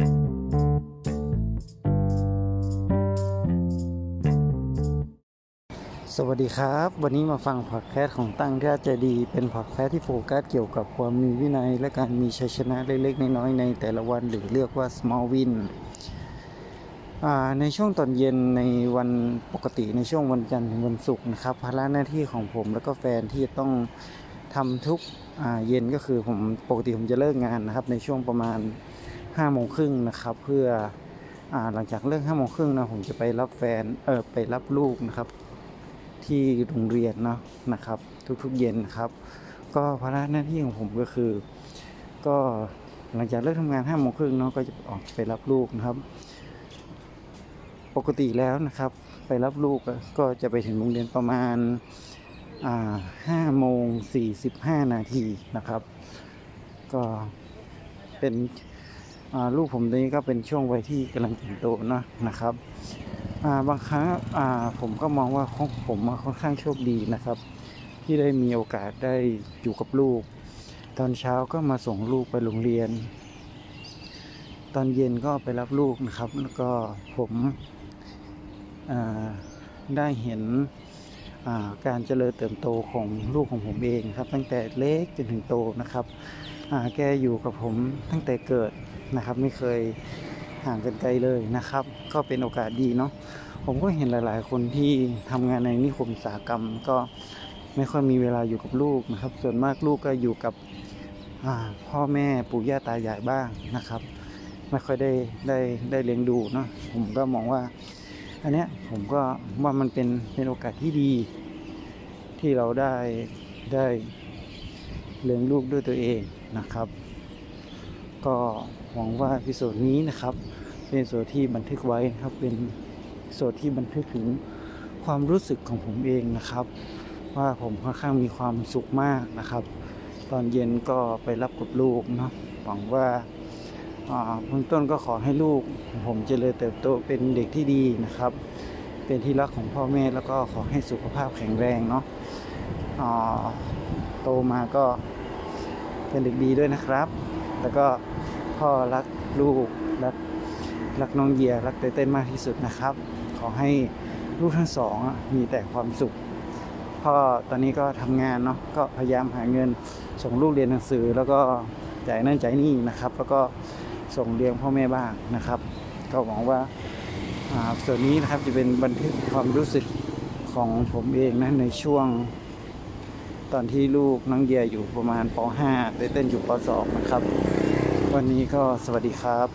สวัสดีครับ วันนี้มาฟังพอดแคสต์ของตั้งท่าใจดี เป็นพอดแคสต์ที่โฟกัสเกี่ยวกับความมีวินัย และการมีชัยชนะเล็กๆ น้อยๆในแต่ละวันหรือเรียกว่า small win ในช่วงตอนเย็นในวันปกติในช่วงวันจันทร์ถึงวันศุกร์นะครับภาระหน้าที่ของผมแล้วก็แฟนที่จะต้องทำทุกเย็นก็คือผมปกติผมจะเลิกงานนะครับ ในช่วงประมาณ 5โมงครึ่งนะครับ เพื่ออ่าหลังจากเลิก5โมงครึ่งนะผมจะไปรับแฟนเออไปรับลูกนะครับ ที่โรงเรียนเนาะนะครับ ทุกๆเย็นนครับ ก็ภาระหน้าที่ของผมก็คือ ก็หลังจากเลิกทำงานห้าโมงครึ่งเนาะก็จะออกไปรับลูกนะครับ ปกติแล้วนะครับ ไปรับลูกก็จะไปถึงโรงเรียนประมาณห้าโมงสี่สิบห้านาทีนะครับ ก็เป็น ลูกผมตอนนี้ก็เป็นช่วงวัยที่กำลังเติบโตนะนะครับบางครั้งผมก็มองว่าของผมค่อนข้างโชคดีนะครับ ที่ได้มีโอกาสได้อยู่กับลูก ตอนเช้าก็มาส่งลูกไปโรงเรียน ตอนเย็นก็ไปรับลูกนะครับ แล้วก็ผมได้เห็นการเจริญเติบโตของลูกของผมเองครับ ตั้งแต่เล็กจนถึงโตนะครับแกอยู่กับผมตั้งแต่เกิด นะครับ ไม่เคยห่างกันไกลเลยนะครับ ก็เป็นโอกาสดีเนาะผมก็เห็นหลาย ๆ คนที่ทำงานในนิคมอุตสาหกรรม ก็ไม่ค่อยมีเวลาอยู่กับลูกนะครับ ส่วนมากลูกก็อยู่กับพ่อแม่ปู่ย่าตายายบ้างนะครับ ไม่ค่อยได้ได้ได้เลี้ยงดูเนาะผมก็มองว่า อันเนี้ยผมก็ว่ามันเป็นเป็นโอกาสที่ดี ที่เราได้ได้เลี้ยงลูกด้วยตัวเองนะครับ ก็หวังว่า episode นี้นะครับ เป็น episode ที่บันทึกไว้นะครับ เป็น episode ที่บันทึกถึงความรู้สึกของผมเองนะครับ ว่าผมค่อนข้างมีความสุขมากนะครับ ตอนเย็นก็ไปรับกับลูกนะหวังว่าอ่าเบื้องต้นก็ขอให้ลูก ผมเจริญเติบโตเป็นเด็กที่ดีนะครับ เป็นที่รักของพ่อแม่แล้วก็ขอให้สุขภาพแข็งแรงเนาะโตมาก็เป็นเด็กดีด้วยนะครับ แล้วก็พ่อรักลูกรักรักน้องเยียรักเต้เต้นมากที่สุดนะครับ ขอให้ลูกทั้งสองมีแต่ความสุขพ่อตอนนี้ก็ทำงานเนาะก็พยายามหาเงินส่งลูกเรียนหนังสือ แล้วก็จ่ายนั่นจ่ายนี่นะครับ แล้วก็ส่งเลี้ยงพ่อแม่บ้างนะครับ ก็หวังว่าอ่าส่วนนี้นะครับจะเป็นบันทึกความรู้สึกของผมเองนะในช่วง ตอนที่ลูกน้องเยียอยู่ประมาณป .5 ได้เต้นอยู่ป .2 นะครับ วันนี้ก็สวัสดีครับ